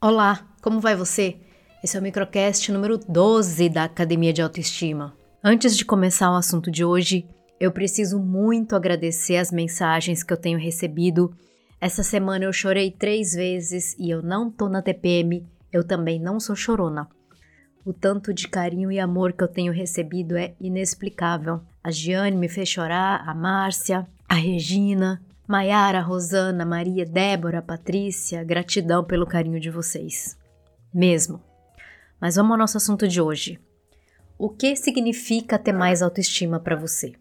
Olá, como vai você? Esse é o microcast número 12 da Academia de Autoestima. Antes de começar o assunto de hoje, eu preciso muito agradecer as mensagens que eu tenho recebido. Essa semana eu chorei três vezes e eu não tô na TPM, eu também não sou chorona. O tanto de carinho e amor que eu tenho recebido é inexplicável. A Giane me fez chorar, a Márcia, a Regina, Maiara, Rosana, Maria, Débora, Patrícia, gratidão pelo carinho de vocês. Mesmo. Mas vamos ao nosso assunto de hoje. O que significa ter mais autoestima para você?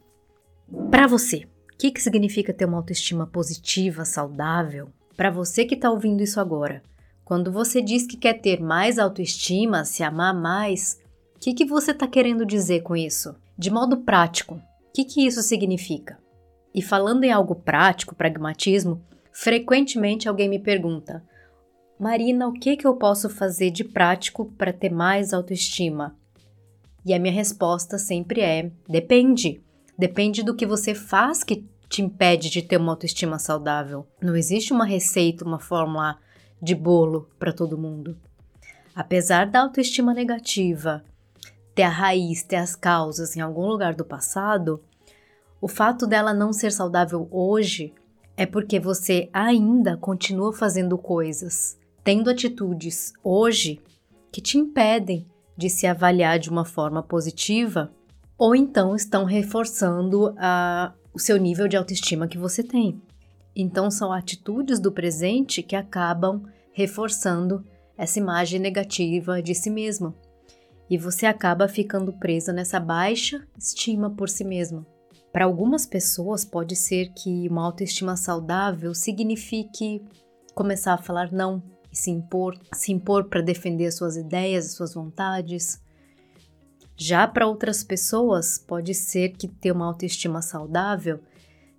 Para você, o que, que significa ter uma autoestima positiva, saudável? Para você que está ouvindo isso agora, quando você diz que quer ter mais autoestima, se amar mais, o que, que você está querendo dizer com isso? De modo prático, o que, que isso significa? E falando em algo prático, pragmatismo, frequentemente alguém me pergunta: Marina, o que, que eu posso fazer de prático para ter mais autoestima? E a minha resposta sempre é: depende. Depende do que você faz que te impede de ter uma autoestima saudável. Não existe uma receita, uma fórmula de bolo para todo mundo. Apesar da autoestima negativa ter a raiz, ter as causas em algum lugar do passado, o fato dela não ser saudável hoje é porque você ainda continua fazendo coisas, tendo atitudes hoje que te impedem de se avaliar de uma forma positiva ou então estão reforçando a, o seu nível de autoestima que você tem. Então são atitudes do presente que acabam reforçando essa imagem negativa de si mesmo. E você acaba ficando presa nessa baixa estima por si mesmo. Para algumas pessoas, pode ser que uma autoestima saudável signifique começar a falar não e se impor, se impor para defender as suas ideias, as suas vontades. Já para outras pessoas, pode ser que ter uma autoestima saudável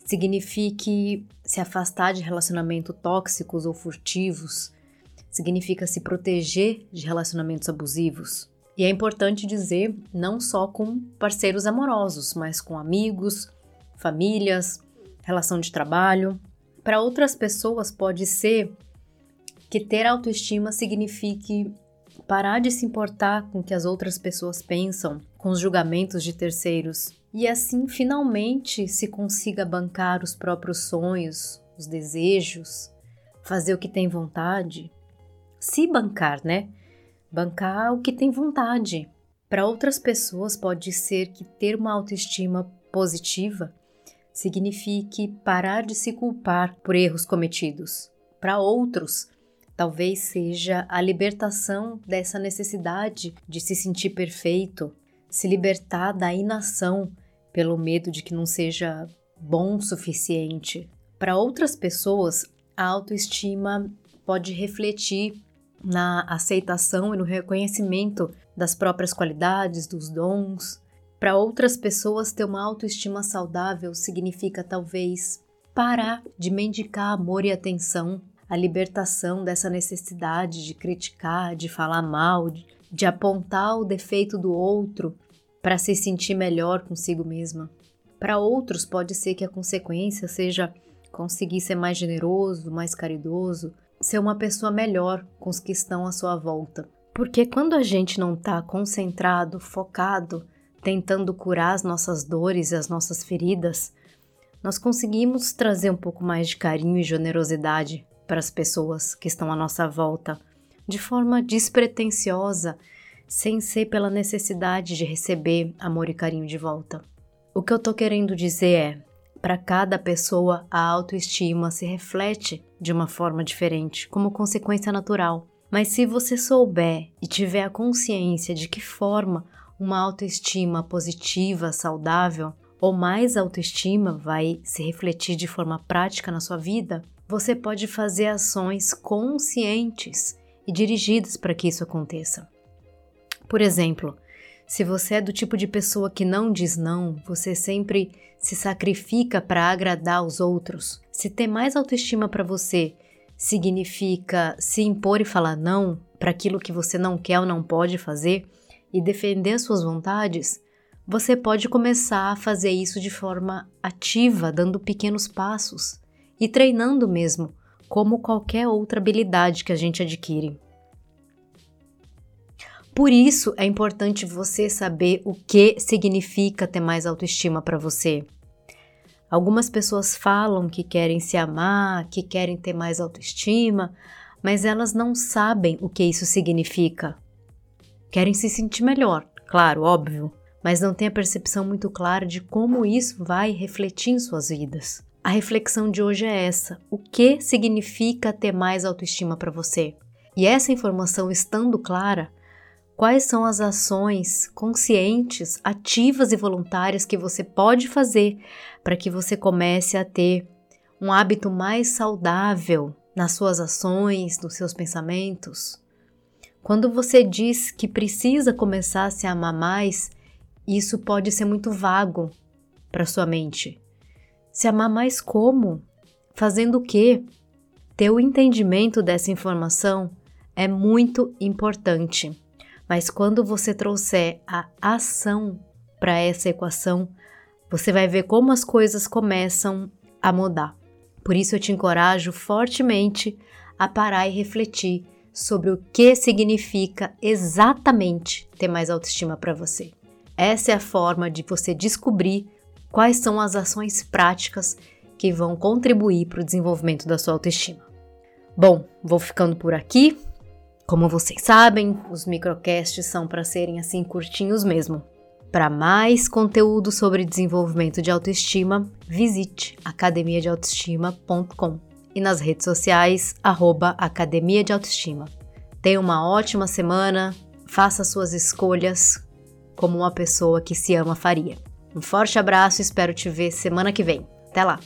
signifique se afastar de relacionamentos tóxicos ou furtivos, significa se proteger de relacionamentos abusivos. E é importante dizer, não só com parceiros amorosos, mas com amigos, famílias, relação de trabalho. Para outras pessoas, pode ser que ter autoestima signifique parar de se importar com o que as outras pessoas pensam, com os julgamentos de terceiros, e assim finalmente se consiga bancar os próprios sonhos, os desejos, fazer o que tem vontade. Se bancar, né? Bancar o que tem vontade. Para outras pessoas, pode ser que ter uma autoestima positiva signifique parar de se culpar por erros cometidos. Para outros, talvez seja a libertação dessa necessidade de se sentir perfeito, se libertar da inação pelo medo de que não seja bom o suficiente. Para outras pessoas, a autoestima pode refletir na aceitação e no reconhecimento das próprias qualidades, dos dons. Para outras pessoas, ter uma autoestima saudável significa talvez parar de mendicar amor e atenção, a libertação dessa necessidade de criticar, de falar mal, de, apontar o defeito do outro para se sentir melhor consigo mesma. Para outros, pode ser que a consequência seja conseguir ser mais generoso, mais caridoso, ser uma pessoa melhor com os que estão à sua volta. Porque quando a gente não está concentrado, focado, tentando curar as nossas dores e as nossas feridas, nós conseguimos trazer um pouco mais de carinho e generosidade para as pessoas que estão à nossa volta, de forma despretensiosa, sem ser pela necessidade de receber amor e carinho de volta. O que eu tô querendo dizer é: para cada pessoa, a autoestima se reflete de uma forma diferente, como consequência natural. Mas se você souber e tiver a consciência de que forma uma autoestima positiva, saudável, ou mais autoestima vai se refletir de forma prática na sua vida, você pode fazer ações conscientes e dirigidas para que isso aconteça. Por exemplo, se você é do tipo de pessoa que não diz não, você sempre se sacrifica para agradar os outros. Se ter mais autoestima para você significa se impor e falar não para aquilo que você não quer ou não pode fazer e defender suas vontades, você pode começar a fazer isso de forma ativa, dando pequenos passos e treinando mesmo, como qualquer outra habilidade que a gente adquire. Por isso é importante você saber o que significa ter mais autoestima para você. Algumas pessoas falam que querem se amar, que querem ter mais autoestima, mas elas não sabem o que isso significa. Querem se sentir melhor, claro, óbvio, mas não têm a percepção muito clara de como isso vai refletir em suas vidas. A reflexão de hoje é essa: o que significa ter mais autoestima para você? E essa informação estando clara, quais são as ações conscientes, ativas e voluntárias que você pode fazer para que você comece a ter um hábito mais saudável nas suas ações, nos seus pensamentos? Quando você diz que precisa começar a se amar mais, isso pode ser muito vago para sua mente. Se amar mais como? Fazendo o quê? Ter o entendimento dessa informação é muito importante. Mas quando você trouxer a ação para essa equação, você vai ver como as coisas começam a mudar. Por isso eu te encorajo fortemente a parar e refletir sobre o que significa exatamente ter mais autoestima para você. Essa é a forma de você descobrir quais são as ações práticas que vão contribuir para o desenvolvimento da sua autoestima. Bom, vou ficando por aqui. Como vocês sabem, os microcasts são para serem assim curtinhos mesmo. Para mais conteúdo sobre desenvolvimento de autoestima, visite academiadeautoestima.com e nas redes sociais, arroba Academia de Autoestima. Tenha uma ótima semana, faça suas escolhas como uma pessoa que se ama faria. Um forte abraço e espero te ver semana que vem. Até lá!